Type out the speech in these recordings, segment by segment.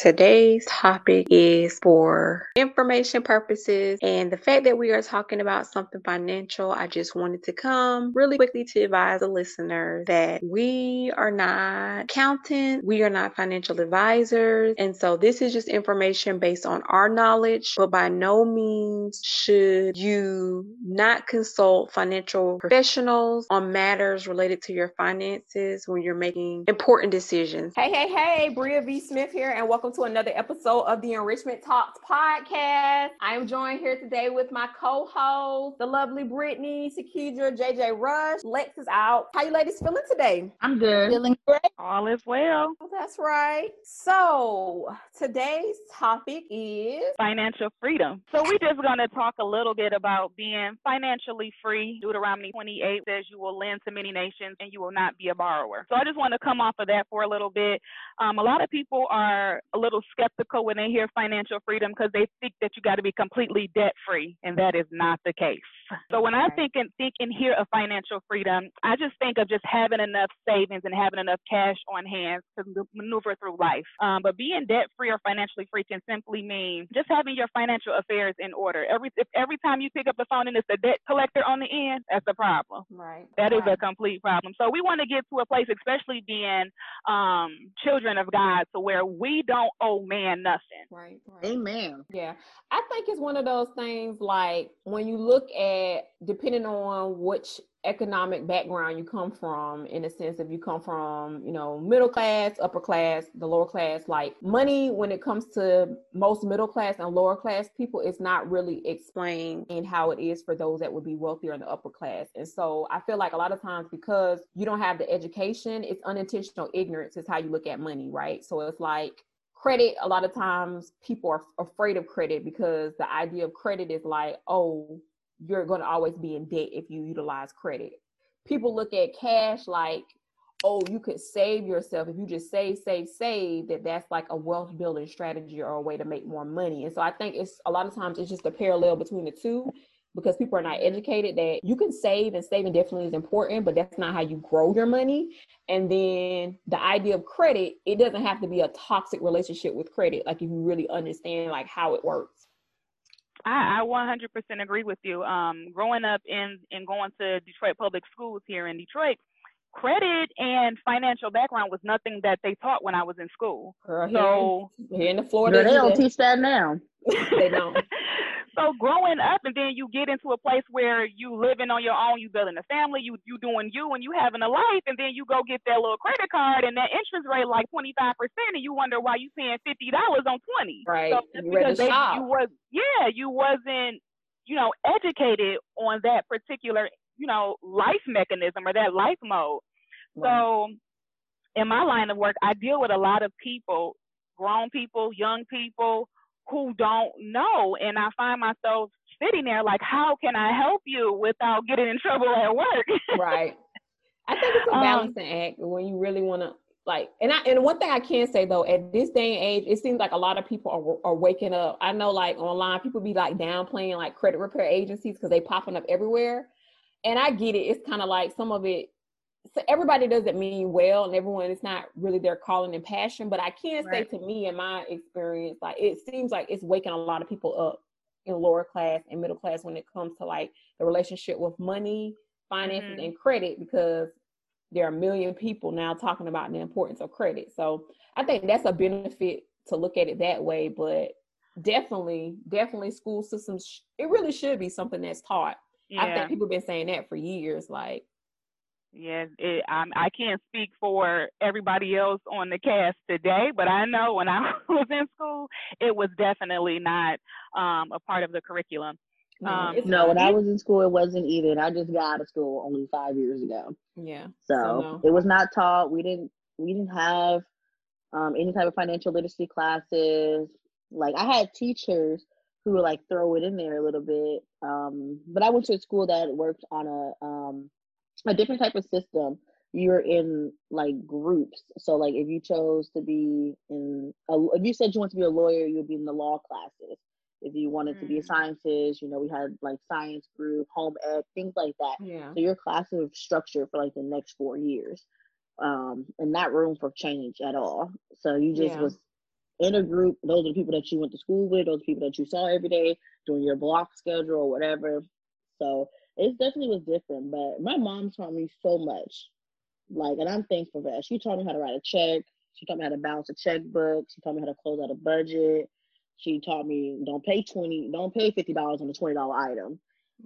Today's topic is for information purposes and the fact that we are talking about something financial. I just wanted to come really quickly to advise the listeners that we are not accountants, we are not financial advisors, and so this is just information based on our knowledge, but by no means should you not consult financial professionals on matters related to your finances when you're making important decisions. Hey, hey, hey, Bria V. Smith here, and welcome to another episode of the Enrichment Talks podcast. I am joined here today with my co-host, the lovely Brittani, Shakedra, JJ Rush. Lex is out. How you ladies feeling today? I'm good. Feeling great. All is well. Oh, that's right. So today's topic is Financial freedom. So we're just going to talk a little bit about being financially free. Deuteronomy 28 says you will lend to many nations and you will not be a borrower. So I just want to come off of that for a little bit. Um, a lot of people are a little skeptical when they hear financial freedom because they think that you got to be completely debt free, and that is not the case. So when I think and think and hear of financial freedom, I just think of just having enough savings and having enough cash on hand to maneuver through life. Um, but being debt free or financially free can simply mean just having your financial affairs in order. Every if every time you pick up the phone and it's a debt collector on the end, that's a problem. right. That is right. a complete problem. So we want to get to a place, especially being um, children of God, to where we don't owe man nothing. right. Right. Amen. Yeah, I think it's one of those things like when you look at depending on which economic background you come from, in a sense, if you come from, you know, middle class, upper class, the lower class, like money when it comes to most middle class and lower class people, it's not really explained in how it is for those that would be wealthier in the upper class. And so I feel like a lot of times because you don't have the education, it's unintentional ignorance is how you look at money, right? So it's like credit a lot of times people are afraid of credit because the idea of credit is like oh you're going to always be in debt if you utilize credit. People look at cash like oh you could save yourself. If you just save save save that that's like a wealth building strategy or a way to make more money. And so i think it's a lot of times it's just a parallel between the two because people are not educated that you can save and saving definitely is important but that's not how you grow your money. And then the idea of credit it doesn't have to be a toxic relationship with credit. Like if you really understand like how it works I, I 100% agree with you. Um, growing up in and going to Detroit public schools here in Detroit, credit and financial background was nothing that they taught when I was in school. Girl, here, So here in the Florida Girl, they don't teach that now. they don't so growing up and then you get into a place where you living on your own, you building a family, you you doing you and you having a life, and then you go get that little credit card and that interest rate like twenty five percent, and you wonder why you paying fifty dollars on twenty. Right. So You because they, you was yeah you wasn't you know educated on that particular you know life mechanism or that life mode. So in my line of work, I deal with a lot of people, grown people, young people who don't know. And I find myself sitting there like, how can I help you without getting in trouble at work? right. I think it's a Um, balancing act when you really want to like. And I and one thing I can say though, at this day and age, it seems like a lot of people are are waking up. I know like online, people be like downplaying like credit repair agencies because they popping up everywhere. And I get it. It's kind of like some of it. So everybody doesn't mean well, and everyone is not really their calling and passion. But I can say Right. to me, in my experience, like it seems like it's waking a lot of people up in lower class and middle class when it comes to like the relationship with money, finances, Mhm. and credit because there are a million people now talking about the importance of credit. So I think that's a benefit to look at it that way. But definitely, definitely, school systems it really should be something that's taught. I yeah, think people have been saying that for years. Like, yeah. It, I'm, I can't speak for everybody else on the cast today, but I know when I was in school, it was definitely not um, a part of the curriculum. no, Um, No, when. I was in school, it wasn't either. And I just got out of school only five years ago. yeah. So, no. it was not taught. We didn't we didn't have um, any type of financial literacy classes. Like I had teachers who would like throw it in there a little bit. Um, but I went to a school that worked on a um, a different type of system. You're in like groups. So like if you chose to be in a, if you said you want to be a lawyer, you'd be in the law classes. If you wanted to be a Mm. scientist, you know, we had like science group, home ec, things like that. Yeah. So your classes are structured for like the next four years, um, and not room for change at all. So you just Yeah. was in a group, those are the people that you went to school with, those people that you saw every day, doing your block schedule or whatever. So it definitely was different. But my mom taught me so much. Like, and I'm thankful for that. She taught me how to write a check. She taught me how to balance a checkbook. She taught me how to close out a budget. She taught me don't pay twenty, don't pay fifty dollars on a twenty dollar item.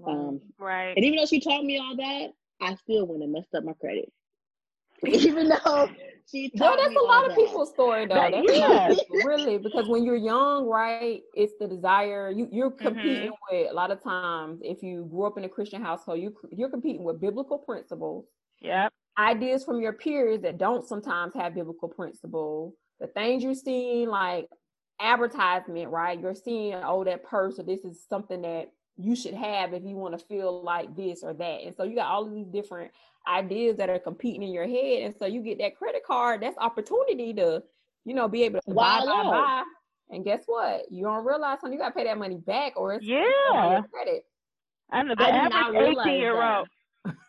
Um, right. And even though she taught me all that, I still went and messed up my credit. even though she well, that's me a lot of that. people's story though. That- That's yeah. of really because when you're young, right, it's the desire. You you're mm-hmm. competing with a lot of times. If you grew up in a Christian household, you you're competing with biblical principles, Yep. ideas from your peers that don't sometimes have biblical principle. The things you're seeing, like advertisement, right? You're seeing, oh, that purse, or this is something that you should have if you want to feel like this or that. And so you got all of these different ideas that are competing in your head. And so you get that credit card, that's opportunity to, you know, be able to buy, buy, buy. And guess what? You don't realize when you gotta pay that money back or it's Yeah. your credit. And the I did not average 18 year old.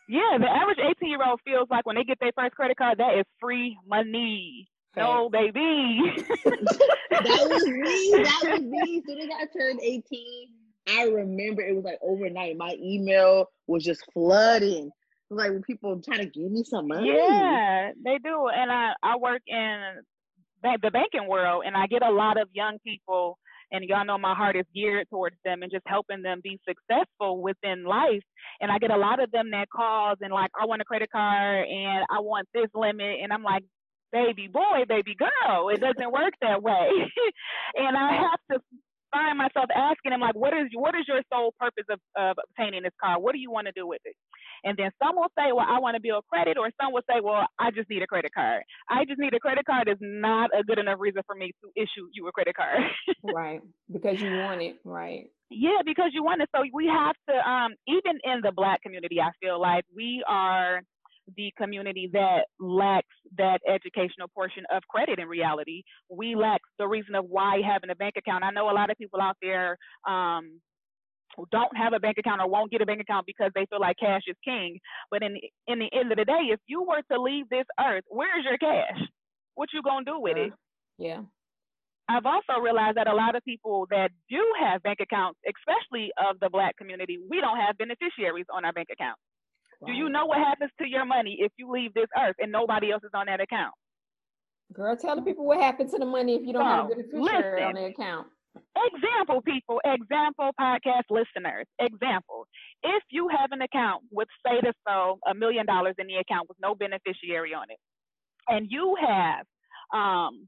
Yeah, the average 18 year old feels like when they get their first credit card, that is free money. No, baby. that was me. That was me. As soon as I turned 18, I remember it was like overnight. My email was just flooding. Like when people trying to give me some money. Yeah, they do. And I, I work in the banking world, and I get a lot of young people, and y'all know my heart is geared towards them and just helping them be successful within life. And I get a lot of them that calls and like, I want a credit card and I want this limit, and I'm like, baby boy, baby girl, it doesn't work that way. and I have to find myself asking him like, what is what is your sole purpose of, of obtaining this car? What do you want to do with it? And then some will say, well, I want to build credit, or some will say, well, I just need a credit card. I just need a credit card is not a good enough reason for me to issue you a credit card. right. Because you want it, right. yeah, because you want it. So we have to, um, even in the black community, I feel like we are the community that lacks that educational portion of credit in reality. We lack the reason of why having a bank account. I know a lot of people out there um, who don't have a bank account or won't get a bank account because they feel like cash is king. But in the, in the end of the day, if you were to leave this earth, where's your cash? What you gonna do with it? Yeah. I've also realized that a lot of people that do have bank accounts, especially of the black community, we don't have beneficiaries on our bank account. Do you know what happens to your money if you leave this earth and nobody else is on that account? Girl, tell the people what happened to the money if you don't have a So, beneficiary on the account. Example, people, example, podcast listeners, example. If you have an account with, say, this so a million dollars in the account with no beneficiary on it, and you have um,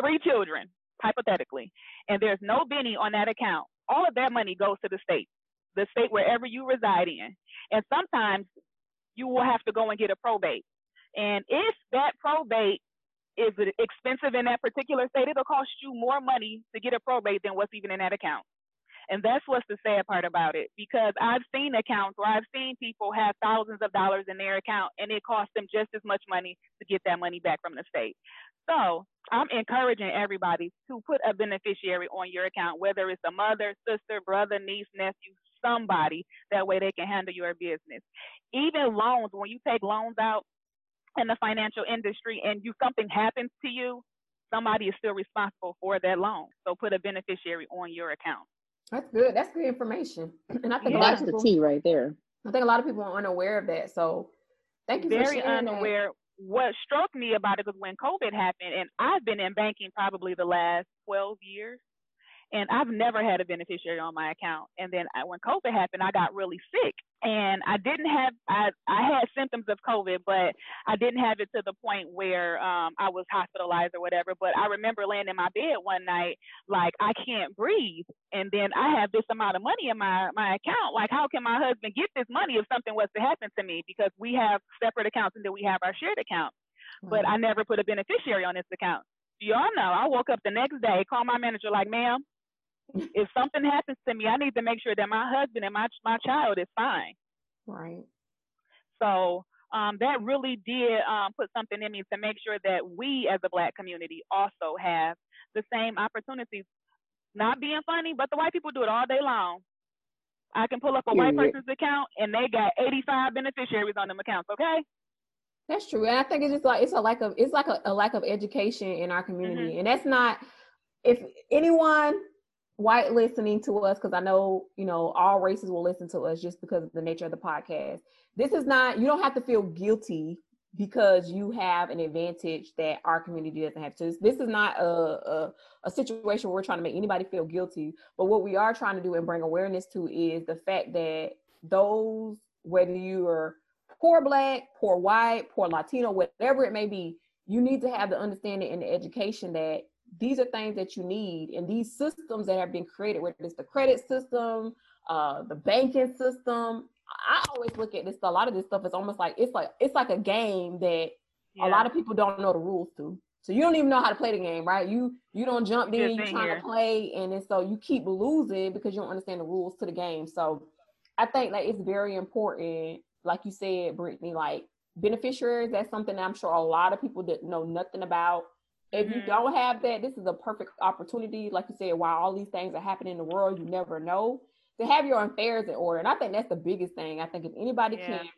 three children, hypothetically, and there's no Benny on that account, all of that money goes to the state, the state wherever you reside in. And sometimes you will have to go and get a probate. And if that probate is expensive in that particular state, it'll cost you more money to get a probate than what's even in that account. And that's what's the sad part about it because I've seen accounts where I've seen people have thousands of dollars in their account and it costs them just as much money to get that money back from the state. So I'm encouraging everybody to put a beneficiary on your account, whether it's a mother, sister, brother, niece, nephew, somebody. That way they can handle your business. Even loans, when you take loans out in the financial industry and you something happens to you, somebody is still responsible for that loan. So put a beneficiary on your account. That's good. That's good information. And I think Yeah. That's of the people T right there. I think a lot of people are unaware of that. So thank you for very sharing that. unaware. What struck me about it was when COVID happened, and I've been in banking probably the last 12 years, and I've never had a beneficiary on my account. And then I, when COVID happened, I got really sick, and I didn't have I I had symptoms of COVID, but I didn't have it to the point where um, I was hospitalized or whatever. But I remember laying in my bed one night, like I can't breathe, and then I have this amount of money in my my account. Like, how can my husband get this money if something was to happen to me? Because we have separate accounts and then we have our shared account. But I never put a beneficiary on this account. Y'all know. I woke up the next day, called my manager, like, ma'am, if something happens to me, I need to make sure that my husband and my my child is fine. right. So um, that really did um, put something in me to make sure that we as a black community also have the same opportunities. Not being funny, but the white people do it all day long. I can pull up a white person's account and they got 85 beneficiaries on them accounts, okay? That's true. And I think it's just like it's a lack of it's like a, a lack of education in our community. And that's not if anyone white listening to us, because I know you know all races will listen to us just because of the nature of the podcast. This is not. You don't have to feel guilty because you have an advantage that our community doesn't have. So this is not a, a, a, situation where we're trying to make anybody feel guilty, but what we are trying to do and bring awareness to is the fact that those, whether you are poor black, poor white, poor Latino, whatever it may be, you need to have the understanding and the education that these are things that you need and these systems that have been created, whether it's the credit system, uh, the banking system, I always look at this. A lot of this stuff is almost like it's like it's like a game that yeah. a lot of people don't know the rules to. So you don't even know how to play the game, right? You you don't jump in, you're trying here. to play, and then so you keep losing because you don't understand the rules to the game. So I think that it's very important, like you said, Brittani, like beneficiaries. That's something that I'm sure a lot of people that know nothing about. If mm-hmm. you don't have that, this is a perfect opportunity. Like you said, while all these things are happening in the world, you never know to have your affairs in order. And I think that's the biggest thing. I think if anybody yeah. can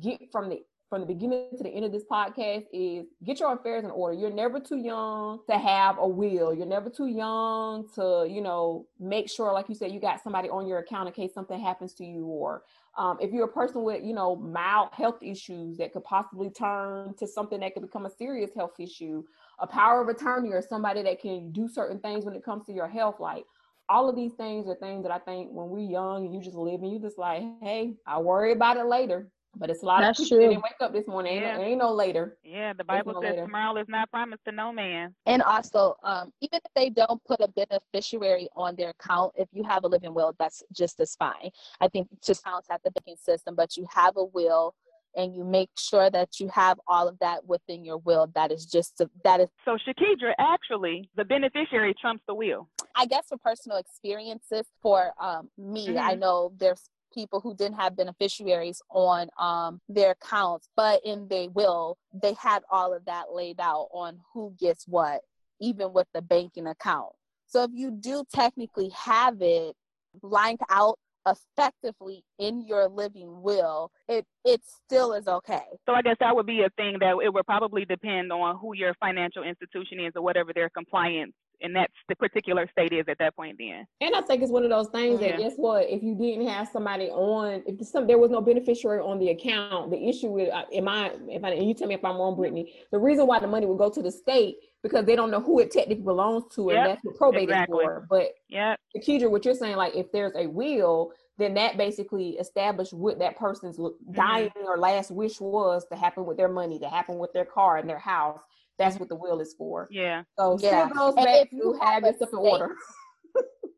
get from the from the beginning to the end of this podcast is get your affairs in order. You're never too young to have a will. You're never too young to, you know, make sure, like you said, you got somebody on your account in case something happens to you. Or um, if you're a person with, you know, mild health issues that could possibly turn to something that could become a serious health issue, a power of attorney or somebody that can do certain things when it comes to your health, like all of these things are things that I think when we're young and you just live and you just like, hey, I'll worry about it later. But it's a lot That's of people didn't wake up this morning. Yeah. Ain't, no, ain't no later. Yeah, the Bible no says later. tomorrow is not promised to no man. And also, um, even if they don't put a beneficiary on their account, if you have a living will, that's just as fine. I think it just counts at the banking system, but you have a will and you make sure that you have all of that within your will. That is just a, that is. So Shakedra, actually, the beneficiary trumps the will. I guess for personal experiences, for um, me, mm-hmm. I know there's people who didn't have beneficiaries on um, their accounts, but in their will, they had all of that laid out on who gets what, even with the banking account. So if you do technically have it lined out effectively in your living will, it it still is okay. So I guess that would be a thing that it would probably depend on who your financial institution is or whatever their compliance and that's the particular state is at that point then. And I think it's one of those things that guess what, if you didn't have somebody on, if some, there was no beneficiary on the account, the issue with, uh, am I, if I, and you tell me if I'm wrong, Brittani, the reason why the money would go to the state because they don't know who it technically belongs to, and yep, that's what probate exactly. is for. But yeah, Keisha, what you're saying, like if there's a will, then that basically established what that person's mm-hmm. dying mm-hmm. or last wish was to happen with their money, to happen with their car and their house. That's what the will is for. Yeah. So yeah. still goes and back to have your stuff in order.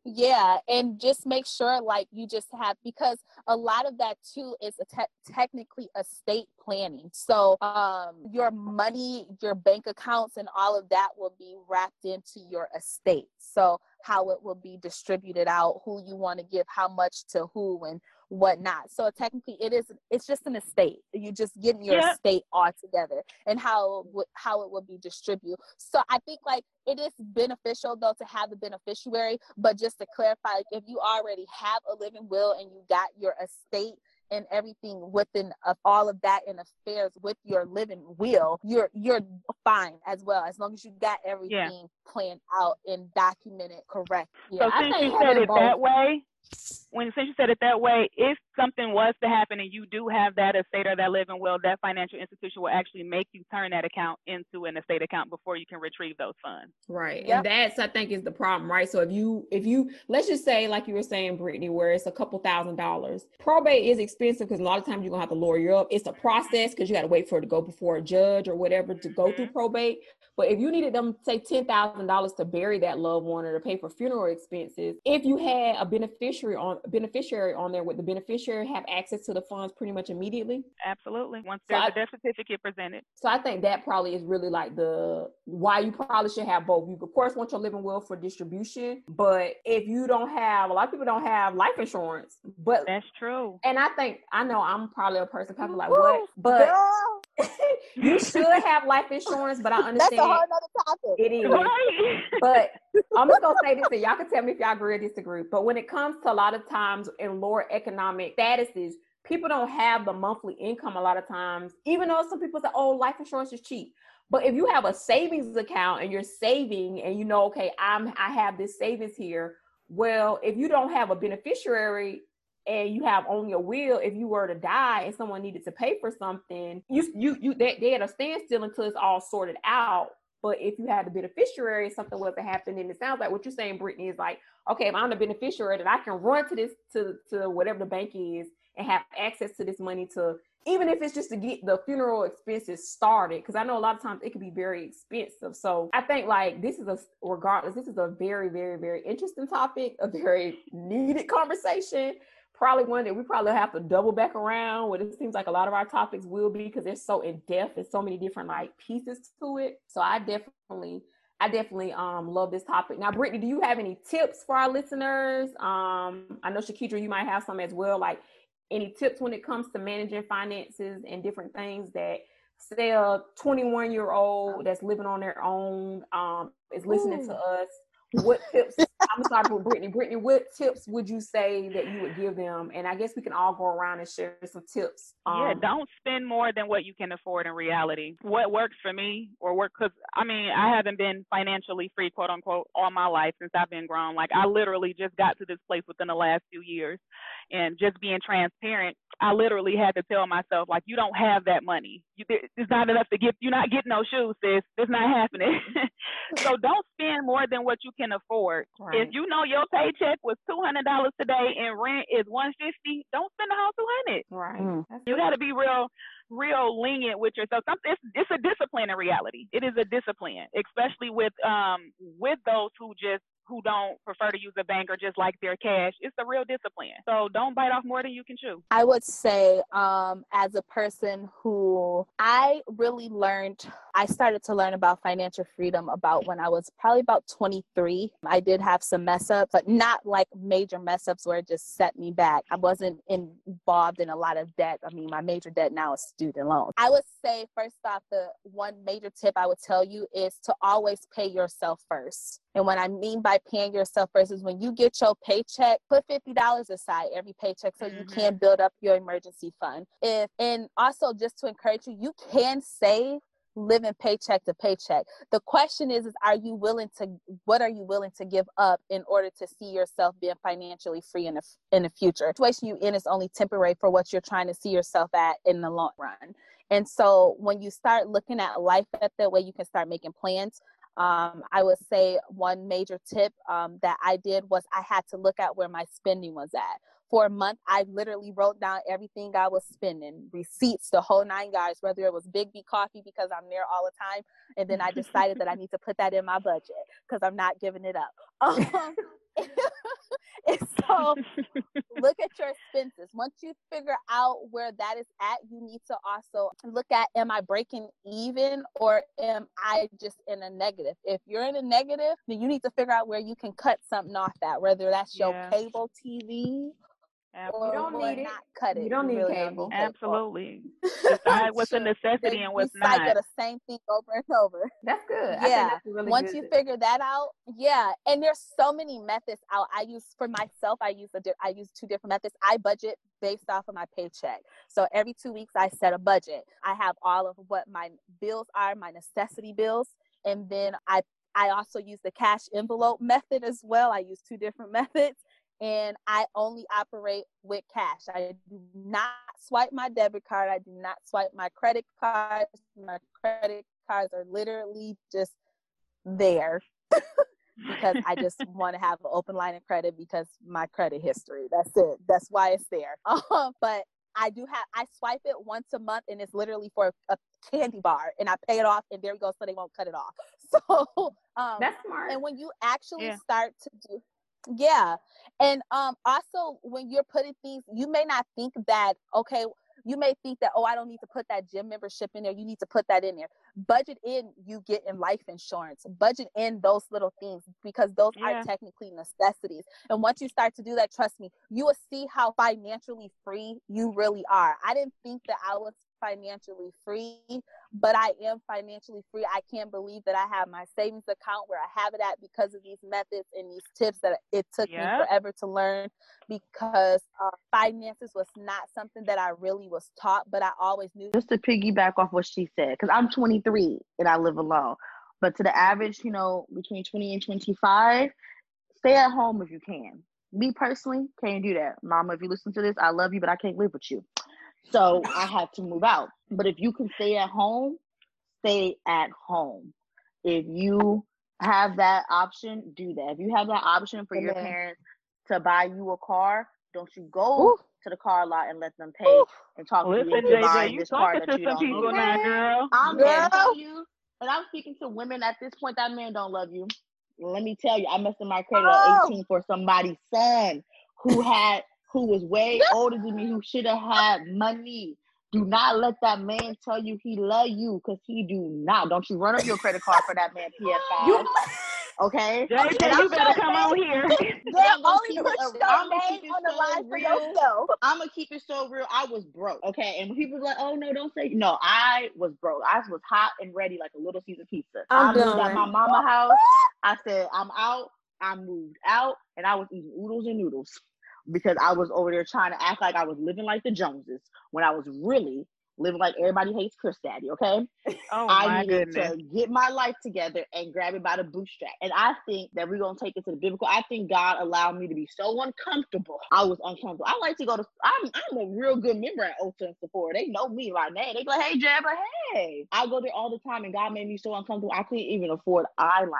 Yeah and just make sure like you just have because a lot of that too is te- technically estate planning. So um your money your bank accounts and all of that will be wrapped into your estate. So how it will be distributed out who you want to give how much to who and whatnot. So technically, it is it's just an estate. You just getting your yeah. estate all together and how how it will be distributed. So I think like it is beneficial though to have the beneficiary, but just to clarify, like, if you already have a living will and you got your estate and everything within of all of that in affairs with your living will, you're you're fine as well as long as you got everything yeah. planned out and documented correct. Yeah, so since you said it both. that way, when since you said it that way, if something was to happen and you do have that estate or that living will, that financial institution will actually make you turn that account into an estate account before you can retrieve those funds. Right. Yep. And that's I think is the problem, right? So if you if you let's just say like you were saying, Brittani, where it's a couple thousand dollars. Probate is expensive because a lot of times you're gonna have to lawyer up. It's a process because you got to wait for it to go before a judge or whatever to go through mm-hmm. probate. But if you needed them, say ten thousand dollars to bury that loved one or to pay for funeral expenses, if you had a beneficiary on beneficiary on there, would the beneficiary have access to the funds pretty much immediately? Absolutely. Once there's so a death certificate presented. So I think that probably is really like the why you probably should have both. You of course want your living will for distribution, but if you don't have a lot of people don't have life insurance, but that's true. And I think I know I'm probably a person probably like what, but you should have life insurance, but I understand. That's a whole other topic. It is. but I'm just gonna say this, and y'all can tell me if y'all agree or disagree. But when it comes to a lot of times in lower economic statuses, people don't have the monthly income a lot of times, even though some people say, oh, life insurance is cheap. But if you have a savings account and you're saving and you know, okay, I'm I have this savings here. Well, if you don't have a beneficiary and you have only a will, if you were to die and someone needed to pay for something, you you you they, they at a standstill until it's all sorted out. But if you had the beneficiary, something was to happen, and it sounds like what you're saying, Brittani, is like, okay, if I'm the beneficiary, that I can run to this to to whatever the bank is and have access to this money to even if it's just to get the funeral expenses started because i know a lot of times it can be very expensive. So i think like this is a regardless this is a very very very interesting topic a very needed conversation probably one that we probably have to double back around what it seems like a lot of our topics will be because they're so in depth and so many different like pieces to it so i definitely I definitely um love this topic. Now, Brittani, do you have any tips for our listeners? Um, I know Shakedra, you might have some as well. Like any tips when it comes to managing finances and different things that say a 21 year old that's living on their own um, is listening Ooh. to us what tips i'm sorry for brittani. Brittani what tips would you say that you would give them? And i guess we can all go around and share some tips um, yeah don't spend more than what you can afford in reality. What works for me or work because i mean i haven't been financially free quote unquote all my life since i've been grown. Like i literally just got to this place within the last few years. And just being transparent i literally had to tell myself like you don't have that money. You, it's not enough to get you're not getting no shoes sis. It's not happening. So don't spend more than what you can afford. Right. If you know your paycheck was two hundred dollars today and rent is one fifty, don't spend the whole two hundred. Right. Mm. You got to be real, real lenient with yourself. It's, it's a discipline in reality. It is a discipline, especially with um with those who just who don't prefer to use a bank or just like their cash. It's a real discipline. So don't bite off more than you can chew. I would say, um, as a person who I really learned, I started to learn about financial freedom about when I was probably about 23. I did have some mess ups, but not like major mess ups where it just set me back. I wasn't involved in a lot of debt. I mean, my major debt now is student loans. I would say, first off, the one major tip I would tell you is to always pay yourself first. And what I mean by paying yourself first is when you get your paycheck, put $50 aside every paycheck so mm-hmm. you can build up your emergency fund. If and also just to encourage you, you can save living paycheck to paycheck. The question is, is are you willing to what are you willing to give up in order to see yourself being financially free in the in the future? The situation you in is only temporary for what you're trying to see yourself at in the long run. And so when you start looking at life that way, you can start making plans. Um, I would say one major tip um, that I did was I had to look at where my spending was at. For a month, I literally wrote down everything I was spending, receipts, the whole nine yards, whether it was Biggby Coffee because I'm there all the time. And then I decided that I need to put that in my budget because I'm not giving it up. Um, and so look at your expenses. Once you figure out where that is at, you need to also look at am I breaking even or am I just in a negative? If you're in a negative, then you need to figure out where you can cut something off that, whether that's your yeah. cable TV Absolutely. You don't need it. cut it. You don't need really cable. Don't Absolutely. Decide what's a necessity and what's not. Cycle the same thing over and over. That's good. Yeah. Really Once good. you figure that out, yeah. And there's so many methods out. I use for myself. I use a. I use two different methods. I budget based off of my paycheck. So every two weeks I set a budget. I have all of what my bills are, my necessity bills, and then I I also use the cash envelope method as well. I use two different methods and I only operate with cash. I do not swipe my debit card. I do not swipe my credit cards. My credit cards are literally just there because I just want to have an open line of credit because my credit history. That's it. That's why it's there. Uh, but I do have I swipe it once a month and it's literally for a candy bar and I pay it off and there we go so they won't cut it off. So um, that's smart. And when you actually yeah. start to do yeah. And um also when you're putting things, you may not think that, okay, you may think that, oh, I don't need to put that gym membership in there. You need to put that in there. Budget in you get in life insurance. Budget in those little things because those yeah. are technically necessities. And once you start to do that, trust me, you will see how financially free you really are. I didn't think that I was financially free but I am financially free. I can't believe that I have my savings account where I have it at because of these methods and these tips that it took Yeah. me forever to learn because uh, finances was not something that I really was taught, but I always knew. just to piggyback off what she said, because I'm 23 and I live alone. But to the average, you know, between 20 and 25, stay at home if you can. Me personally, can't do that. Mama, if you listen to this, I love you, but I can't live with you. So I had to move out. But if you can stay at home, stay at home. If you have that option, do that. If you have that option for your parents to buy you a car, don't you go Ooh. to the car lot and let them pay Ooh. and talk to Listen, you into buying this car talking that to you some don't people need. now, girl. I'm Girl. gonna you, and I'm speaking to women at this point. That man don't love you. Let me tell you, I messed up my credit Oh. at 18 for somebody's son who had who was way older than me, who should have had money. Do not let that man tell you he love you, cause he do not. Don't you run up your credit card for that man PS5. You- okay? JJ, you I'm better so come on here. Girl, I'm gonna only keep put it your name on the so line for real. yourself. I'm gonna keep it so real. I was broke, okay. And people were like, "Oh no, don't say," no, I was broke. I was hot and ready like a little Caesar pizza. I'm I moved done. out my mama house. I said, "I'm out." I moved out, and I was eating oodles and noodles because I was over there trying to act like I was living like the Joneses when I was really living like everybody hates Chris Daddy. Okay. Oh I needed goodness. to get my life together and grab it by the bootstrap. And I think that we're gonna take it to the biblical. I think God allowed me to be so uncomfortable. I was uncomfortable. I like to go to. I'm I'm a real good member at Ulta and Sephora. They know me by name. They be like, hey Jab, like, hey. I go there all the time, and God made me so uncomfortable. I couldn't even afford eyeliner.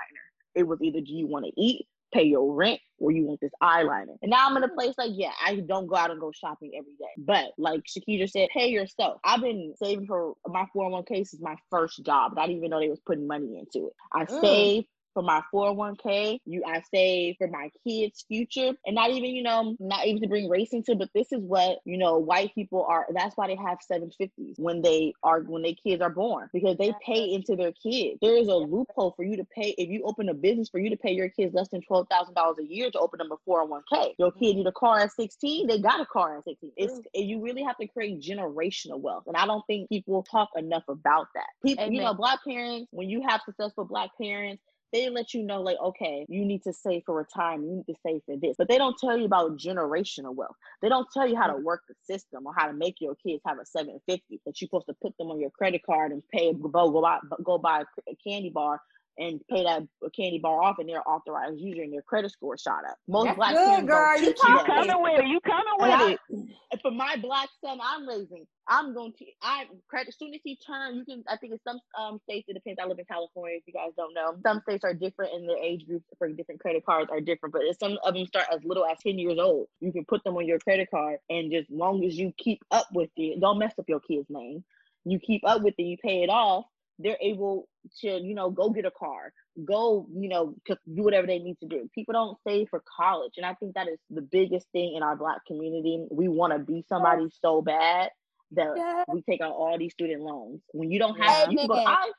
It was either do you want to eat, pay your rent, or you want this eyeliner. And now I'm in a place like, yeah, I don't go out and go shopping every day. But like Shakedra said, pay yourself. I've been saving for my 401k since my first job. I didn't even know they was putting money into it. I Mm. saved for my 401k. You I saved for my kids' future. And not even, you know, not even to bring race into, but this is what, you know, white people are that's why they have 750s when they are when their kids are born. Because they pay into their kids. There is a loophole for you to pay if you open a business for you to pay your kids less than twelve thousand dollars a year to open them a 401k. Your kid need a car at 16, they got a car at 16. It's you really have to create generational wealth. And I don't think people talk enough about that. People, you know, black parents, when you have successful black parents, they let you know, like, okay, you need to save for retirement, you need to save for this. But they don't tell you about generational wealth. They don't tell you how to work the system or how to make your kids have a 750 that you're supposed to put them on your credit card and pay go go buy go buy a candy bar and pay that candy bar off and they're authorized user and their credit score shot up. Most That's black good, girl. You teach You you talking. that. coming with it. You coming with it. for my black son I'm raising, I'm going to I credit as soon as he turns, you can I think in some um states it depends. I live in California if you guys don't know. Some states are different and their age groups for different credit cards are different, but some of them start as little as 10 years old. You can put them on your credit card and just long as you keep up with it, don't mess up your kid's name. You keep up with it, you pay it off, they're able to, you know, go get a car, go, you know, do whatever they need to do. People don't save for college. And I think that is the biggest thing in our black community. We want to be somebody so bad that Yeah. we take out all these student loans. When you don't have, you can go, I,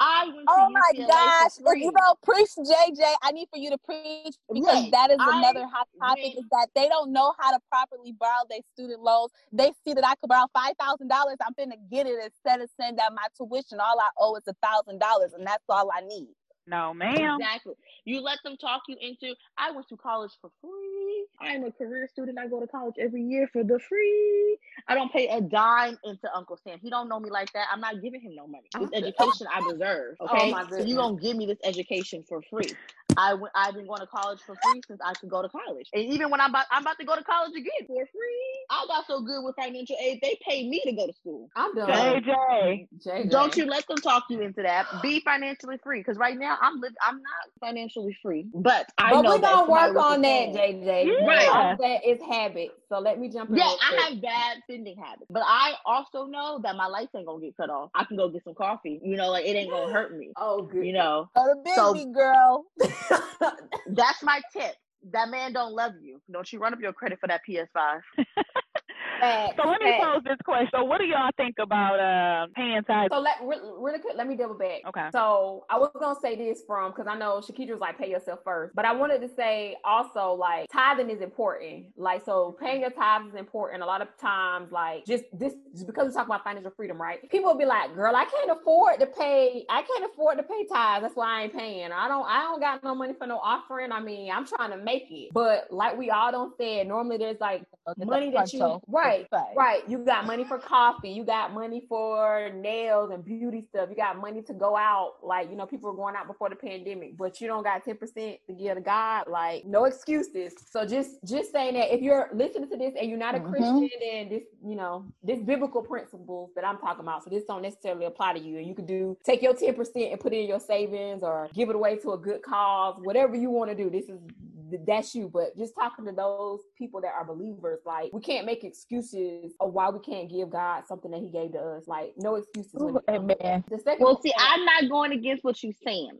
I went to Oh my UCLA gosh. for If you free. don't preach, JJ, I need for you to preach because Yes, that is I another hot topic went- is that they don't know how to properly borrow their student loans. They see that I could borrow five thousand dollars, I'm gonna get it instead of send out my tuition. All I owe is a thousand dollars and that's all I need. No, ma'am. Exactly. You let them talk you into. I went to college for free. I'm a career student. I go to college every year for the free. I don't pay a dime into Uncle Sam. He don't know me like that. I'm not giving him no money. This Oh. education I deserve. Oh, okay. my so you goodness. don't give me this education for free. I I've been going to college for free since I could go to college. And even when I'm about I'm about to go to college again for free. I got so good with financial aid, they pay me to go to school. I'm done. JJ. JJ. Don't you let them talk you into that. Be financially free. Because right now I'm living I'm not financially free. But I but know we're that gonna work on a that, plan- JJ. Right. All that is habit. So let me jump in. Yeah, I have bad spending habits. But I also know that my lights ain't gonna get cut off. I can go get some coffee. You know, like it ain't gonna hurt me. Oh, good. You know. So the big So- girl. That's my tip. That man don't love you. Don't you run up your credit for that PS5. Facts, So let me facts. pose this question. So what do y'all think about uh, paying tithes? So let re- really quick, let me double back. Okay. So I was gonna say this from because I know Shakedra was like pay yourself first, but I wanted to say also like tithing is important. Like so, paying your tithes is important. A lot of times, like just this just because we talk about financial freedom, right? People will be like, "Girl, I can't afford to pay. I can't afford to pay tithes. That's why I ain't paying. I don't. I don't got no money for no offering. I mean, I'm trying to make it. But like we all don't say, normally there's like money that you right, right. You got money for coffee. You got money for nails and beauty stuff. You got money to go out. Like you know, people were going out before the pandemic, but you don't got ten percent to give to God. Like no excuses. So just just saying that if you're listening to this and you're not a Mhm. Christian, then this you know this biblical principles that I'm talking about. So this don't necessarily apply to you. And you could do take your ten percent and put it in your savings or give it away to a good cause. Whatever you want to do. This is that's you. But just talking to those people that are believers, like we can't make excuses of why we can't give God something that He gave to us. Like no excuses. when it comes to that. Amen. The second Well, see, I'm not going against what you're saying,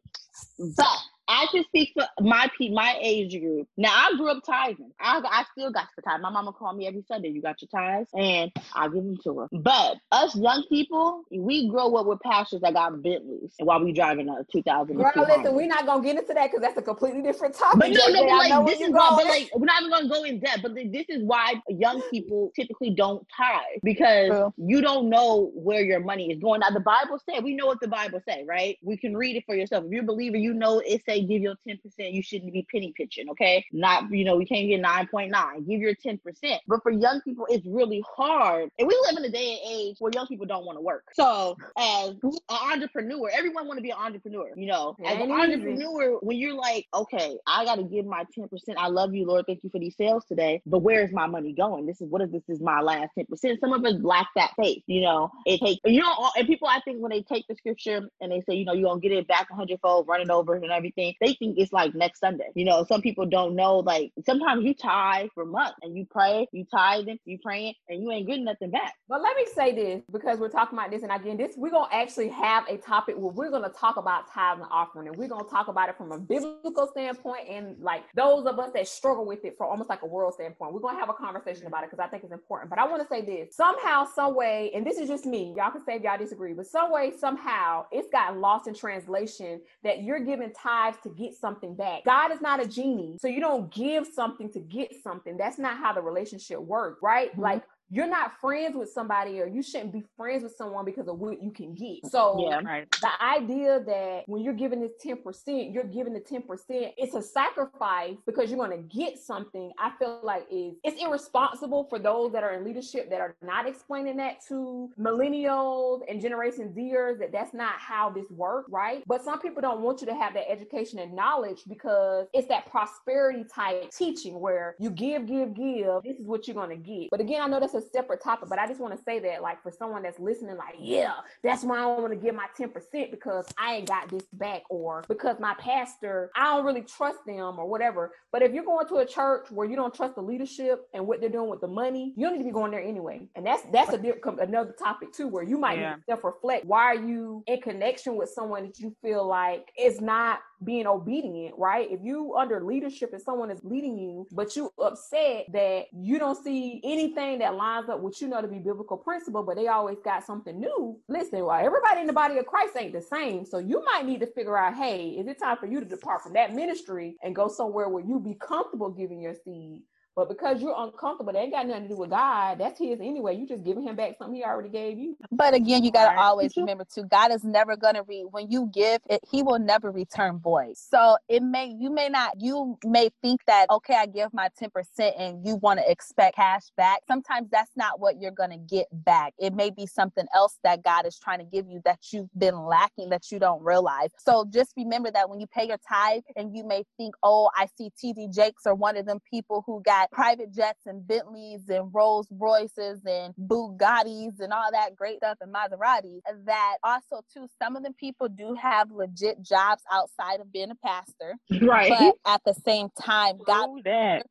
but I can speak for my pe- my age group. Now, I grew up tithing. I, I still got the tithe. My mama called me every Sunday. You got your tithes, and I give them to her. But us young people, we grow up with pastors that got Bentleys and while we driving a two thousand. Girl, listen, we're not gonna get into that because that's a completely different topic. But no, no, but like this is why, but like we're not even gonna go in depth. But this is why young people typically don't tithe because True. you don't know where your money is going. Now the Bible said we know what the Bible say, right? We can read it for yourself. If you're a believer, you know it say give your ten percent. You shouldn't be penny pitching, okay? Not you know we can't get nine point nine. Give your ten percent. But for young people, it's really hard, and we live in a day and age where young people don't want to work. So as an entrepreneur, everyone want to be an entrepreneur. You know, as an entrepreneur, when you're like, okay, I got to give my 10%. I love you, Lord. Thank you for these sales today. But where's my money going? This is what is this is my last 10%. Some of us lack that faith. You know, it takes, you know, and people, I think when they take the scripture and they say, you know, you're going to get it back a hundredfold, running over and everything, they think it's like next Sunday. You know, some people don't know, like, sometimes you tithe for months and you pray, you tithing, you praying, and you ain't getting nothing back. But let me say this because we're talking about this, and again, this we're gonna actually have a topic where we're gonna talk about tithes and offering, and we're gonna talk about it from a biblical standpoint, and like those of us that struggle with it from almost like a world standpoint. We're gonna have a conversation about it because I think it's important. But I want to say this: somehow, some way, and this is just me. Y'all can say if y'all disagree, but some way, somehow, it's gotten lost in translation that you're giving tithes to get something back. God is not a genie, so you don't give something to get something. That's not how the relationship works, right? Mhm. Like you're not friends with somebody or you shouldn't be friends with someone because of what you can get. So Yeah. Right. the idea that when you're giving this 10%, you're giving the 10%, it's a sacrifice because you're going to get something. I feel like is it's irresponsible for those that are in leadership that are not explaining that to millennials and generation Zers that that's not how this works, right? But some people don't want you to have that education and knowledge because it's that prosperity type teaching where you give, give, give. This is what you're going to get. But again, I know that's a separate topic, but I just want to say that, like, for someone that's listening, like, yeah, that's why I don't want to give my 10% because I ain't got this back, or because my pastor, I don't really trust them, or whatever. But if you're going to a church where you don't trust the leadership and what they're doing with the money, you don't need to be going there anyway. And that's that's a di- com- another topic too, where you might Yeah. self-reflect. Why are you in connection with someone that you feel like is not being obedient, right? If you under leadership and someone is leading you, but you upset that you don't see anything that lines up with you know to be biblical principle, but they always got something new. Listen, well, everybody in the body of Christ ain't the same. So you might need to figure out, hey, is it time for you to depart from that ministry and go somewhere where you be comfortable giving your seed? But because you're uncomfortable, that ain't got nothing to do with God. That's his anyway. You just giving him back something he already gave you. But again, you gotta Right. always remember too, God is never gonna read when you give it, he will never return void. So it may you may not you may think that okay, I give my 10% and you want to expect cash back. Sometimes that's not what you're gonna get back. It may be something else that God is trying to give you that you've been lacking that you don't realize. So just remember that when you pay your tithe and you may think, oh, I see TD Jakes or one of them people who got private jets and Bentleys and Rolls Royces and Bugattis and all that great stuff and Maseratis. That also too, some of the people do have legit jobs outside of being a pastor, Right. but at the same time, God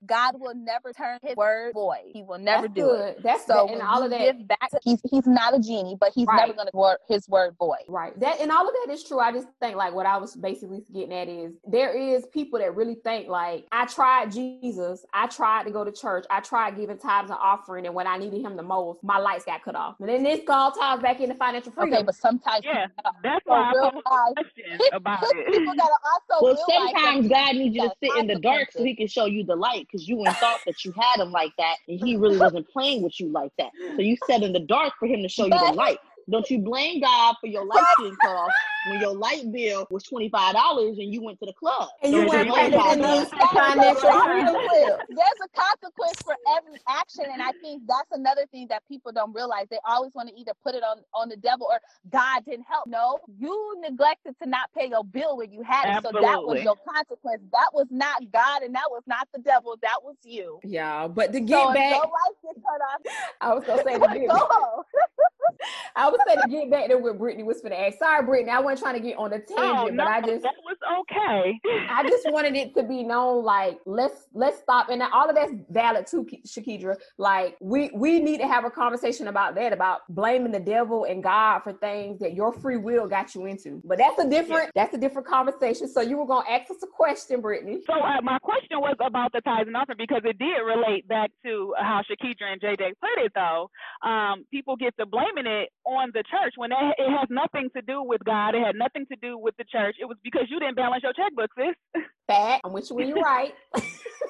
God will never turn his word void. He will never That's do good. it. That's So good. when and all of that. give back, to, he's he's not a genie, but he's never going to word his word void. Right. That and all of that is true. I just think like what I was basically getting at is there is people that really think like I tried Jesus, I tried tried to go to church. I tried giving tithes and offering, and when I needed him the most, my lights got cut off. And then this all ties back into financial freedom. Okay, but sometimes Yeah, people why I also posed a realize- question about it. people gotta also Well, sometimes God needs you to sit in the dark so. He can show you the light, because you ain't thought that you had Him like that, and He really wasn't playing with you like that. So you sat in the dark for Him to show you the light. Don't you blame God for your light being cut off when your light bill was twenty five dollars and you went to the club. And you weren't blame practicing God these for There's a financial consequence. There's a consequence for every action, and I think that's another thing that people don't realize. They always want to either put it on on the devil or God didn't help. No, you neglected to not pay your bill when you had it, so that was Absolutely. your consequence. That was not God, and that was not the devil. That was you. Yeah, but to So get if back, your life cut off, I was gonna say to go get, home. I was saying to get back to what Brittani was finna ask. Sorry, Brittani, I wasn't trying to get on a tangent, Oh, no, but I just that was okay. I just wanted it to be known, like let's let's stop, and all of that's valid too, Shakedra. Like we we need to have a conversation about that, about blaming the devil and God for things that your free will got you into. But that's a different that's a different conversation. So you were gonna ask us a question, Brittani. So uh, my question was about the tithes and offering because it did relate back to how Shakedra and JJ put it. Though um, people get to blaming it on the church when it, it has nothing to do with God. It had nothing to do with the church. It was because you didn't balance your checkbook, sis. Fact, I'm with you when you're right.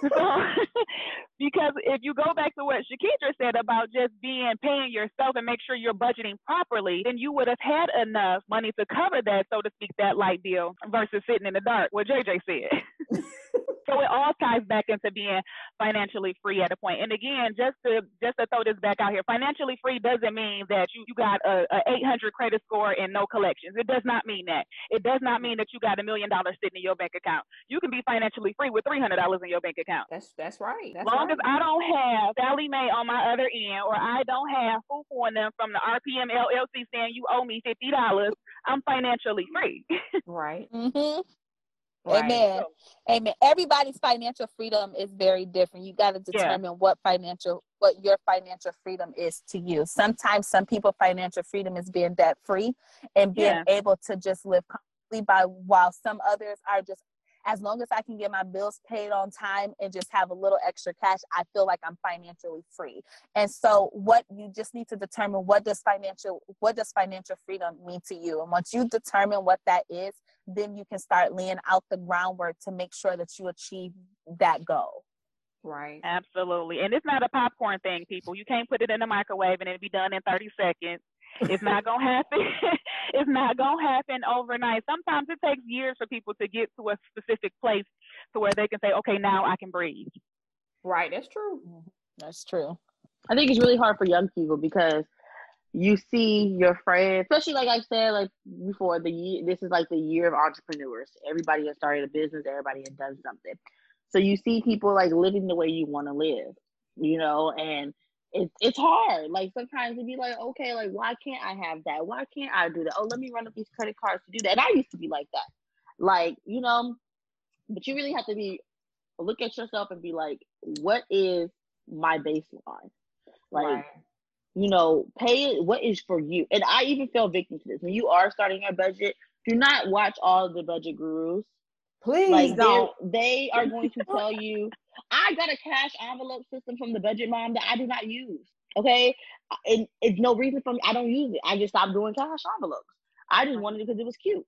So, because if you go back to what Shakedra said about just being paying yourself and make sure you're budgeting properly, then you would have had enough money to cover that, so to speak, that light bill versus sitting in the dark. What JJ said. so it all ties back into being financially free at a point. And again, just to just to throw this back out here, financially free doesn't mean that you, you got a, a 800 credit score and no collections. It does not mean that. It does not mean that you got a million dollars sitting in your bank account. You can be financially free with $300 in your bank account. That's that's right. That's long right. as I don't have Sallie Mae on my other end, or I don't have Fufu and them from the RPM LLC saying you owe me fifty dollars, I'm financially free. right. hmm Right. Amen. Amen. Everybody's financial freedom is very different. You got to Yeah. determine what financial what your financial freedom is to you. Sometimes some people financial freedom is being debt free and being Yeah. able to just live comfortably by while some others are just as long as I can get my bills paid on time and just have a little extra cash, I feel like I'm financially free. And so what you just need to determine what does financial what does financial freedom mean to you? And once you determine what that is, then you can start laying out the groundwork to make sure that you achieve that goal. Right. Absolutely, and it's not a popcorn thing, people. You can't put it in the microwave and it'll be done in thirty seconds. It's not gonna happen. it's not gonna happen overnight. Sometimes it takes years for people to get to a specific place to where they can say, "Okay, now I can breathe." Right. That's true. That's true. I think it's really hard for young people because you see your friends, especially like I said, like before the year. This is like the year of entrepreneurs. Everybody has started a business. Everybody has done something. So you see people like living the way you want to live, you know, and it's it's hard. Like sometimes it'd be like, okay, like why can't I have that? Why can't I do that? Oh, let me run up these credit cards to do that. And I used to be like that, like you know, but you really have to be look at yourself and be like, what is my baseline? Like right. you know, pay it what is for you. And I even fell victim to this. When you are starting your budget, do not watch all of the budget gurus. Please Like don't. they are going to tell you, I got a cash envelope system from the budget mom that I do not use. Okay. And it's no reason for me. I don't use it. I just stopped doing cash envelopes. I just wanted it because it was cute.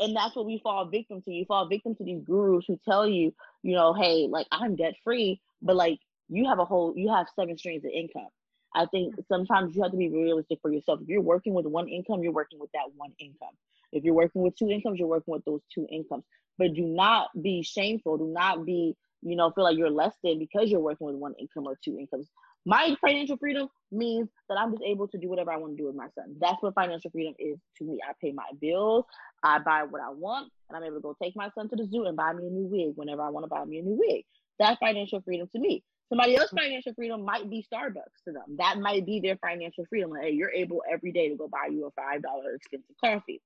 And that's what we fall victim to. You fall victim to these gurus who tell you, you know, hey, like I'm debt free, but like you have a whole you have seven streams of income. I think sometimes you have to be realistic for yourself. If you're working with one income, you're working with that one income. If you're working with two incomes, you're working with those two incomes. But do not be shameful. Do not be, you know, feel like you're less than because you're working with one income or two incomes. My financial freedom means that I'm just able to do whatever I want to do with my son. That's what financial freedom is to me. I pay my bills, I buy what I want, and I'm able to go take my son to the zoo and buy me a new wig whenever I want to buy me a new wig. That's financial freedom to me. Somebody else's financial freedom might be Starbucks to them. That might be their financial freedom. Like, hey, you're able every day to go buy you a five dollar expensive coffee.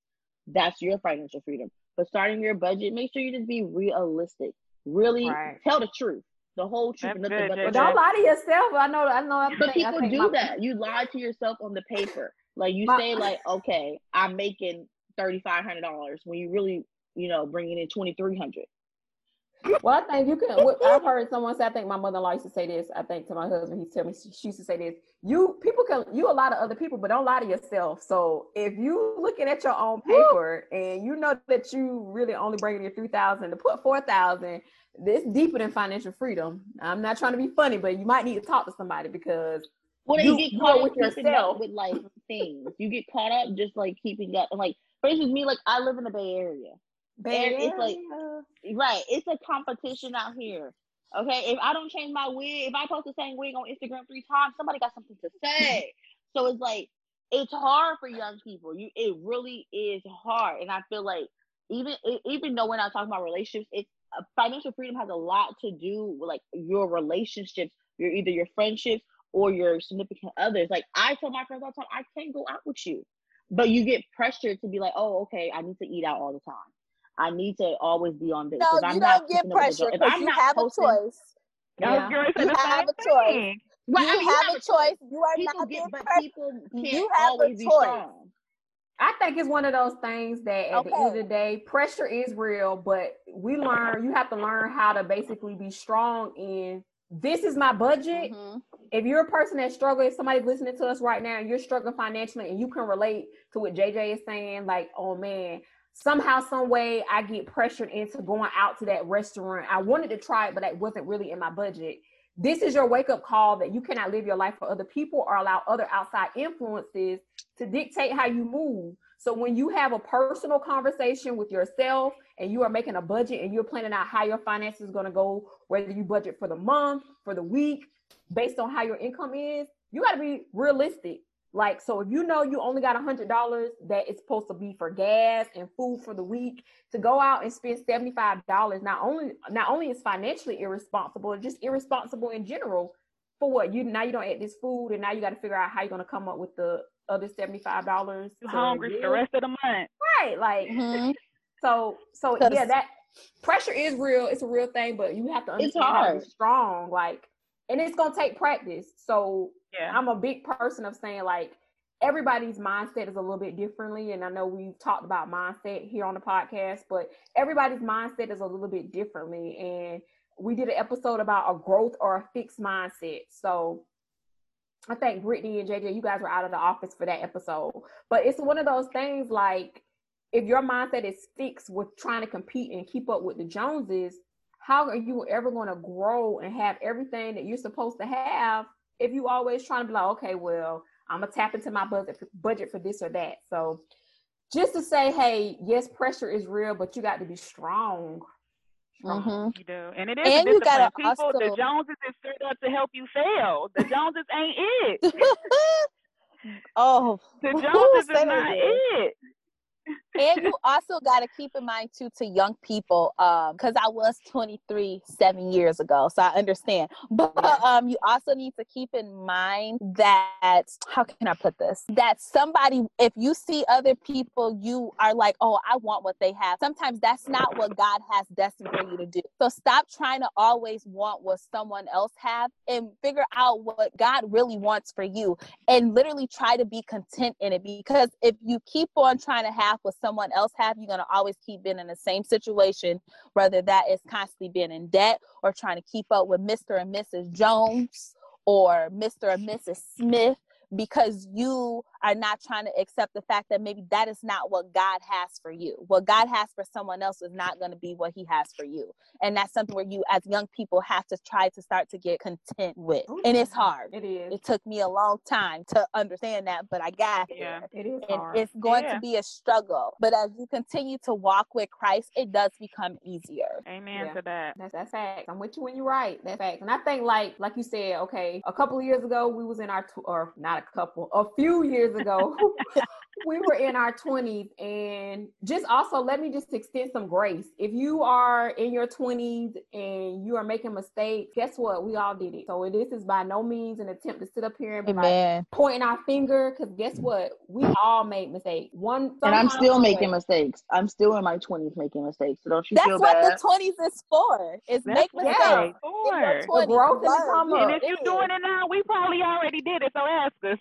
That's your financial freedom. But starting your budget, make sure you just be realistic. Really Right. tell the truth, the whole truth, and nothing good, but the truth. don't lie to yourself. I know. I know. I But think, I people think do my- that. You lie to yourself on the paper. Like you My- say, like, okay, I'm making thirty five hundred dollars when you really, you know, bringing in twenty three hundred. Well, I think you can. I've heard someone say. I think my mother-in-law used to say this. I think to my husband, he tell me she, used to say this. You people can you a lot of other people, but don't lie to yourself. So if you looking at your own paper and you know that you really only bringing your three thousand to put four thousand, this deeper than financial freedom. I'm not trying to be funny, but you might need to talk to somebody because Well, You- you, get caught up with yourself. with like things. You get caught up just like keeping up. And like for instance, me, like I live in the Bay Area. It's like- Right. It's a competition out here. Okay. If I don't change my wig, if I post the same wig on Instagram three times, somebody got something to say. so it's like it's hard for young people. You it really is hard. And I feel like even even though we're not talking about relationships, it uh, financial freedom has a lot to do with like your relationships, your either your friendships or your significant others. Like I tell my friends all the time, I can't go out with you. But you get pressured to be like, oh, okay, I need to eat out all the time. I need to always be on this. No, If I'm you not don't get keeping up with the pressure if because I'm you not have a posting- choice. I was Yeah. going to You have a choice. thing. Right, I you mean, have a choice. You are People not get, being but people You can't have a always be choice. I think it's one of those things that at the end of the day, pressure is real, but we learn you have to learn how to basically be strong in this is my budget. Mhm. If you're a person that struggles, if somebody's listening to us right now and you're struggling financially and you can relate to what JJ is saying, like, oh man, somehow, some way I get pressured into going out to that restaurant. I wanted to try it, but that wasn't really in my budget. This is your wake up call that you cannot live your life for other people or allow other outside influences to dictate how you move. So when you have a personal conversation with yourself and you are making a budget and you're planning out how your finances is going to go, whether you budget for the month, for the week, based on how your income is, you got to be realistic. Like, so if you know you only got a hundred dollars that is supposed to be for gas and food for the week, to go out and spend seventy-five dollars, not only not only is financially irresponsible, it's just irresponsible in general. For what you now you don't eat this food, and now you got to figure out how you're gonna come up with the other seventy-five dollars. You hungry for the rest of the month. right? Like, Mhm. so so 'Cause- yeah, that pressure is real. It's a real thing, but you have to It's understand how be strong. Like, and it's gonna take practice. So Yeah. I'm a big person of saying like everybody's mindset is a little bit differently, and I know we've talked about mindset here on the podcast, but everybody's mindset is a little bit differently. And we did an episode about a growth or a fixed mindset. So I think Brittani and JJ, you guys were out of the office for that episode. But it's one of those things like if your mindset is fixed with trying to compete and keep up with the Joneses, how are you ever going to grow and have everything that you're supposed to have if you always trying to be like, okay, well, I'm gonna tap into my budget budget for this or that. So just to say, hey, yes, pressure is real, but you got to be strong. Strong. Mhm. You do. And it is And a you gotta People, the Joneses is set up to help you fail. The Joneses ain't it. oh, The Joneses is not it? it. And you also got to keep in mind too to young people um because i was 23 seven years ago so i understand. But um you also need to keep in mind that how can i put this? That somebody if you see other people you are like oh i want what they have. Sometimes that's not what god has destined for you to do. So stop trying to always want what someone else have and figure out what god really wants for you and literally try to be content in it. Because if you keep on trying to have what someone else have you're going to always keep being in the same situation whether that is constantly being in debt or trying to keep up with mr and mrs jones or mr and mrs smith because you are not trying to accept the fact that maybe that is not what God has for you. What God has for someone else is not going to be what He has for you. And that's something where you, as young people, have to try to start to get content with. Oh, and it's hard. It is. It took me a long time to understand that, but I got Yeah. there. It is And hard. it's going Yeah. to be a struggle. But as you continue to walk with Christ, it does become easier. Amen Yeah. to that. That's that's fact. I'm with you when you're right. That's facts. And I think like like you said, okay, a couple of years ago we was in our tw- or not a couple, a few years ago we were in our 20s and just also let me just extend some grace. If you are in your 20s and you are making mistakes, guess what? We all did it. So this is by no means an attempt to sit up here and be like pointing our finger because guess mm-hmm. what? We all made mistakes. One And I'm still making way. mistakes. I'm still in my 20s making mistakes. So don't you That's feel what bad? the twenties is for. Is That's make mistakes. Yeah. for. In your The growth and the 20s, come learn. And if you're doing it now, we probably already did it. So ask us.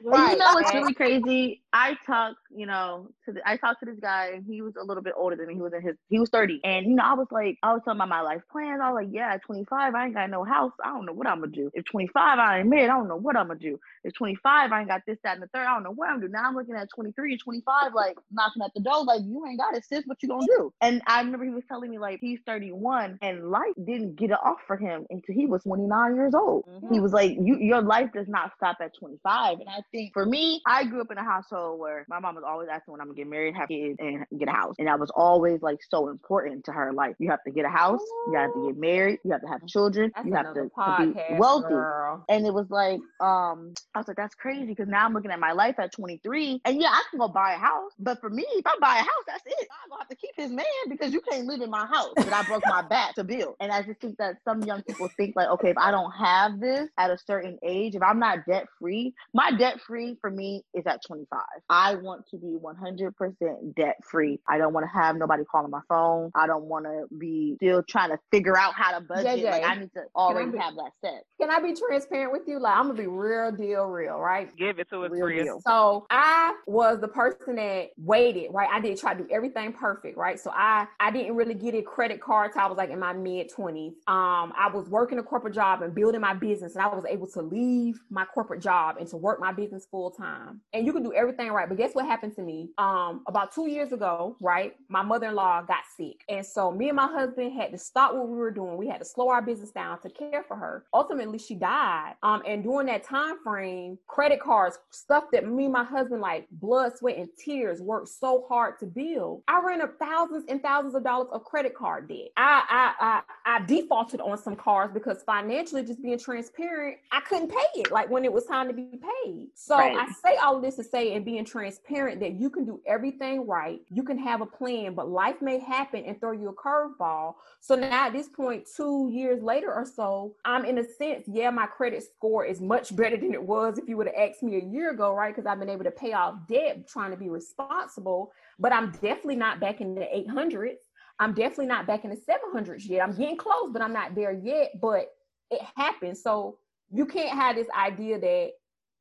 And you know what's really crazy? I talked, you know, to the, I talked to this guy and he was a little bit older than me. He was in his he was 30. And you know, I was like, I was talking about my life plans. I was like, yeah, 25, I ain't got no house. I don't know what I'm gonna do. If 25, I ain't married, I don't know what I'm gonna do. If 25, I ain't got this, that, and the third, I don't know what I'm gonna do. Now I'm looking at 23 and 25, like knocking at the door, like you ain't got it, sis. What you gonna do? And I remember he was telling me like he's 31 and life didn't get it off for him until he was 29 years old. Mm-hmm. He was like, you your life does not stop at 25. And I think for me, I grew up in a household where my mom was always asking when I'm gonna get married, have kids, and get a house. And that was always like so important to her. Like you have to get a house, you have to get married, you have to have children, That's you have to, to be wealthy. girl. And it was like, um, I was like, that's crazy because now I'm looking at my life at 23, and yeah, I can go buy a house. But for me, if I buy a house, that's it. I'm gonna have to keep his man because you can't live in my house that I broke my back to build. And I just think that some young people think like, okay, if I don't have this at a certain age, if I'm not debt free, my debt free for me is at 25. I want to be 100% debt free. I don't want to have nobody calling my phone. I don't want to be still trying to figure out how to budget. JJ, like I need to already be- have that set. Can I be transparent with you? Like I'm gonna be real deal real, right? Give it to us, Real Chris. deal. So I was the person that waited, right? I did try to do everything perfect, right? So I I didn't really get a credit card till I was like in my mid twenties. Um, I was working a corporate job and building my business, and I was able to leave my corporate job and to work my business full time. And you can do everything right, but guess what happened to me? Um, about two years ago, right? My mother in law got sick, and so me and my husband had to stop what we were doing. We had to slow our business down to care for her. Ultimately, she died. Um, and during that time frame, credit cards, stuff that me and my husband like blood, sweat, and tears worked so hard to build. I ran up thousands and thousands of dollars of credit card debt. I I I, I defaulted on some cards because financially, just being transparent, I couldn't pay it like when it was time to be paid. So Right. I say all this to say and being transparent that you can do everything right. You can have a plan, but life may happen and throw you a curveball. So now at this point, two years later or so, I'm in a sense, yeah, my credit score is much better than it was if you would have asked me a year ago, right? Because I've been able to pay off debt, trying to be responsible. But I'm definitely not back in the 800s. I'm definitely not back in the 700s yet. I'm getting close, but I'm not there yet. But it happens. So you can't have this idea that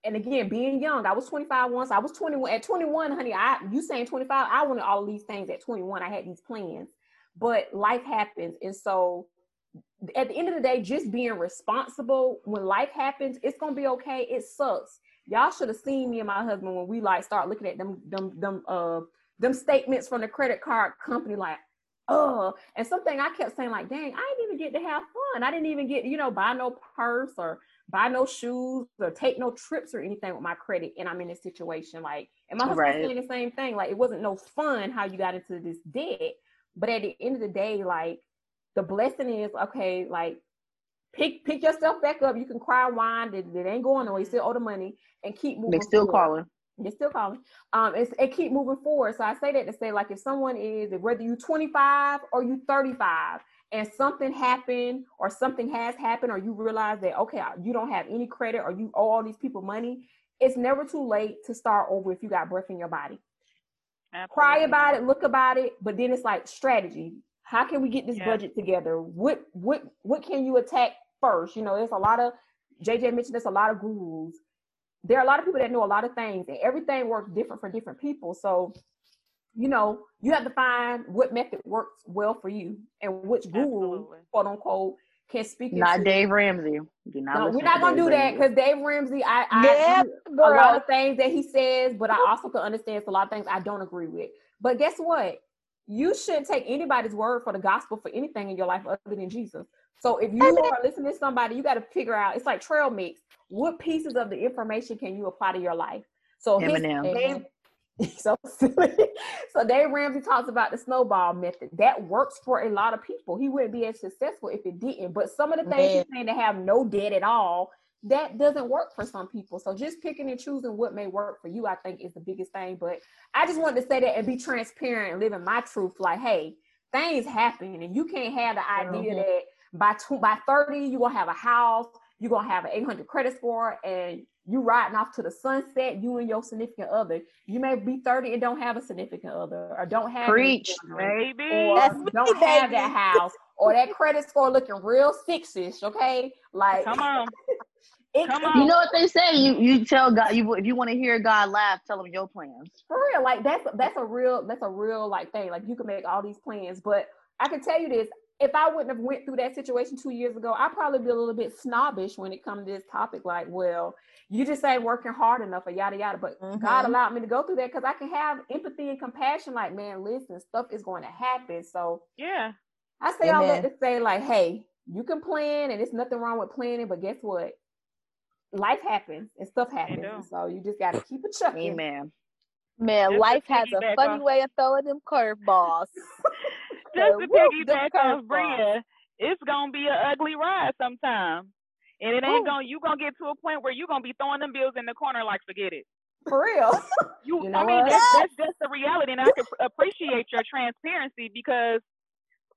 and again, being young, I was 25 once. I was 21. At 21, honey, I you saying 25, I wanted all these things at 21. I had these plans. But life happens. And so at the end of the day, just being responsible when life happens, it's gonna be okay. It sucks. Y'all should have seen me and my husband when we like start looking at them them them uh them statements from the credit card company, like, oh, and something I kept saying, like, dang, I didn't even get to have fun. I didn't even get, you know, buy no purse or buy no shoes or take no trips or anything with my credit. And I'm in this situation. Like, and my husband Right. saying the same thing. Like, it wasn't no fun how you got into this debt. But at the end of the day, like, the blessing is okay, like, pick pick yourself back up. You can cry, whine, it, it ain't going nowhere. You still owe the money and keep moving. They still forward. calling. You're still calling. Um, it's, and keep moving forward. So I say that to say, like, if someone is, whether you 25 or you 35, and something happened or something has happened, or you realize that okay, you don't have any credit or you owe all these people money, it's never too late to start over if you got breath in your body. Cry about it, look about it, but then it's like strategy. How can we get this Yeah. budget together? What what what can you attack first? You know, there's a lot of JJ mentioned there's a lot of gurus. There are a lot of people that know a lot of things, and everything works different for different people. So, you know, you have to find what method works well for you and which guru, Absolutely. quote unquote, can speak. Not into- Dave Ramsey. Do not No, we're not gonna Dave do that because Dave Ramsey, I, I Yeah, a lot of things that he says, but I also can understand it's a lot of things I don't agree with. But guess what? You shouldn't take anybody's word for the gospel for anything in your life other than Jesus. So if you are listening to somebody, you got to figure out. It's like trail mix. What pieces of the information can you apply to your life? So his, Eminem. Dave, so silly. So Dave Ramsey talks about the snowball method. That works for a lot of people. He wouldn't be as successful if it didn't. But some of the things he's saying to have no debt at all, that doesn't work for some people. So just picking and choosing what may work for you, I think, is the biggest thing. But I just wanted to say that and be transparent and living my truth. Like, hey, things happen, and you can't have the idea Mhm. that by tw- by thirty you're gonna have a house, you're gonna have an 800 credit score, and you riding off to the sunset. You and your significant other. You may be 30 and don't have a significant other, or don't have any Preach. children, Baby. or That's don't have baby. that house, or that credit score looking real six-ish. Okay, like Come on. It, Come on. You know what they say? You you tell God you if you want to hear God laugh, tell him your plans. for real like that's that's a real that's a real like thing like you can make all these plans but i can tell you this if i wouldn't have went through that situation two years ago i'd probably be a little bit snobbish when it comes to this topic like well you just ain't working hard enough or yada yada but god Mhm. allowed me to go through that because i can have empathy and compassion like man listen stuff is going to happen so Yeah. i say all that to say like hey you can plan and it's nothing wrong with planning but guess what life happens and stuff happens and so you just got to keep it chucking Amen. Man, Just to life has a funny off- way of throwing them curveballs. Just to piggyback off. Bria, it's gonna be an ugly ride sometime. And it ain't Ooh. gonna you gonna get to a point where you gonna be throwing them bills in the corner like forget it. for real You, You know I mean that's, that's just the reality and I can appreciate your transparency because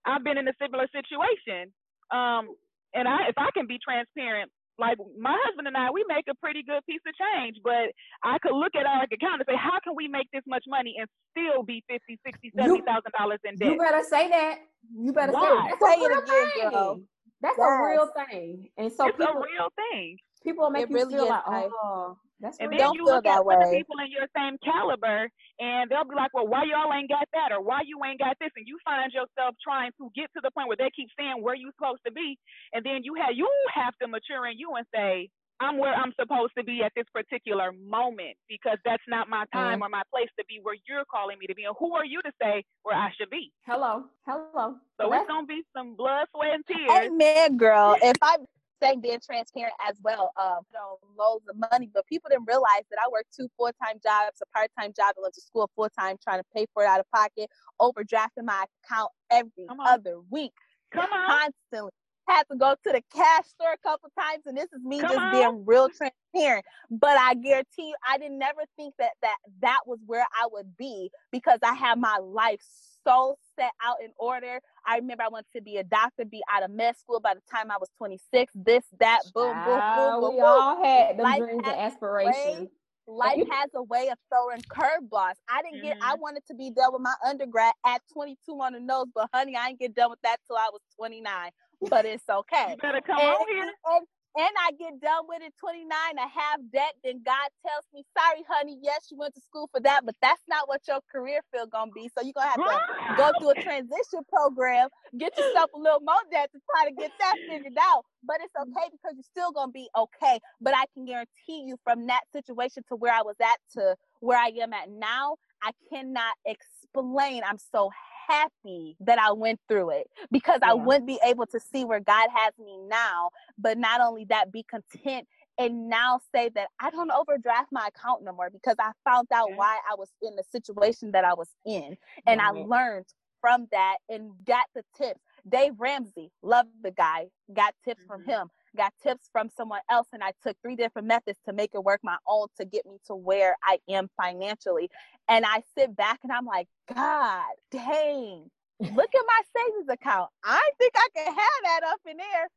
I've been in a similar situation. Um and I if I can be transparent, like my husband and I, we make a pretty good piece of change, but I could look at our account and say, how can we make this much money and still be fifty, sixty, seventy thousand dollars in debt? You better say that. You better say Why? that. That's Say a it real again, girl. thing. That's a real thing. And so it's people a real thing. People will make It you really feel is, like, I- oh, that's And then Don't you feel look that at other way. people in your same caliber, and they'll be like, "Well, why y'all ain't got that, or why you ain't got this?" And you find yourself trying to get to the point where they keep saying where you supposed to be, and then you have you have to mature in you and say, "I'm where I'm supposed to be at this particular moment because that's not my mm-hmm. time or my place to be where you're calling me to be." And who are you to say where I should be? Hello. Hello. So that's, it's gonna be some blood, sweat, and tears. Amen, girl. If I'm saying being transparent as well, um, you know, loads of money, but people didn't realize that I work two full time jobs, a part time job, and went to school full time, trying to pay for it out of pocket, overdrafting my account every other week, Come on, constantly. Had to go to the cash store a couple times, and this is me Come just on. being real transparent. But I guarantee you, I didn't never think that that that was where I would be because I had my life so set out in order. I remember I wanted to be a doctor, be out of med school by the time I was 26. This, that, boom, boom, boom, boom, we boom. all had Life dreams and aspirations. Life has a way of throwing curveballs. I didn't get. I mm-hmm. wanted to be done with my undergrad at 22 on the nose, but honey, I didn't get done with that till I was 29. But it's okay. you better come and, on here. and, and I get done with it 29, and a half debt, then God tells me, sorry, honey, yes, you went to school for that, but that's not what your career field gonna be. So you're gonna have to go through a transition program, get yourself a little more debt to try to get that figured out. But it's okay because you're still gonna be okay. But I can guarantee you from that situation to where I was at to where I am at now, I cannot explain. I'm so happy that I went through it because I wouldn't be able to see where God has me now. But not only that, be content and now say that I don't overdraft my account no more because I found out Yeah. why I was in the situation that I was in. And I learned from that and got the tips. Dave Ramsey, love the guy, got tips from Mhm. him, got tips from someone else, and I took three different methods to make it work my own to get me to where I am financially. And I sit back and I'm like, God dang, look at my savings account. I think I could have that up in there.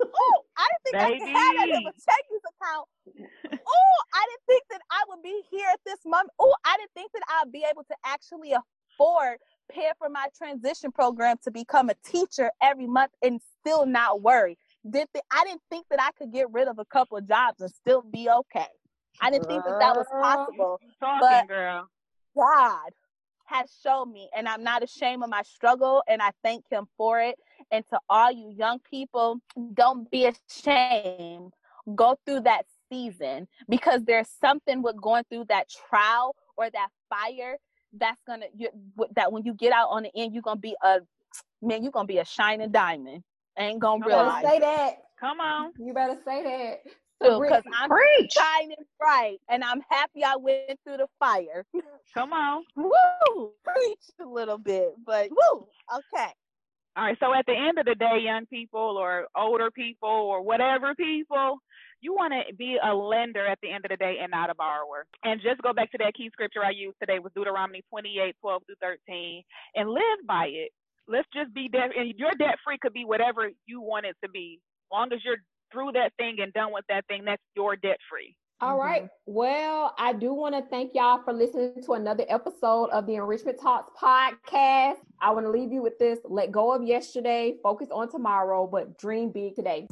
Oh, I didn't think I could have that in a savings account. Oh, I didn't think that I would be here at this moment. Oh, I didn't think that I'd be able to actually afford pay for my transition program to become a teacher every month and still not worry. Did th- I didn't think that I could get rid of a couple of jobs and still be okay. I didn't think that that was possible. Talking, But- girl. God has shown me, and I'm not ashamed of my struggle, and I thank Him for it. And to all you young people, don't be ashamed. Go through that season because there's something with going through that trial or that fire that's gonna you, that when you get out on the end, you're gonna be a man. You're gonna be a shining diamond. Ain't gonna Come You better realize say that. Come on. You better say that. because Brittani, I'm Preach. shining bright, and I'm happy I went through the fire. Come on. Woo! Preach a little bit, but woo! Okay. All right. So at the end of the day, young people or older people or whatever people, you want to be a lender at the end of the day and not a borrower. And just go back to that key scripture I used today was Deuteronomy 28, 12 through 13, and live by it. Let's just be debt, and your debt free could be whatever you want it to be. As long as you're through that thing and done with that thing, that's your debt free. All mm-hmm. right. Well, I do want to thank y'all for listening to another episode of the Enrichment Talks podcast. I want to leave you with this let go of yesterday, focus on tomorrow, but dream big today.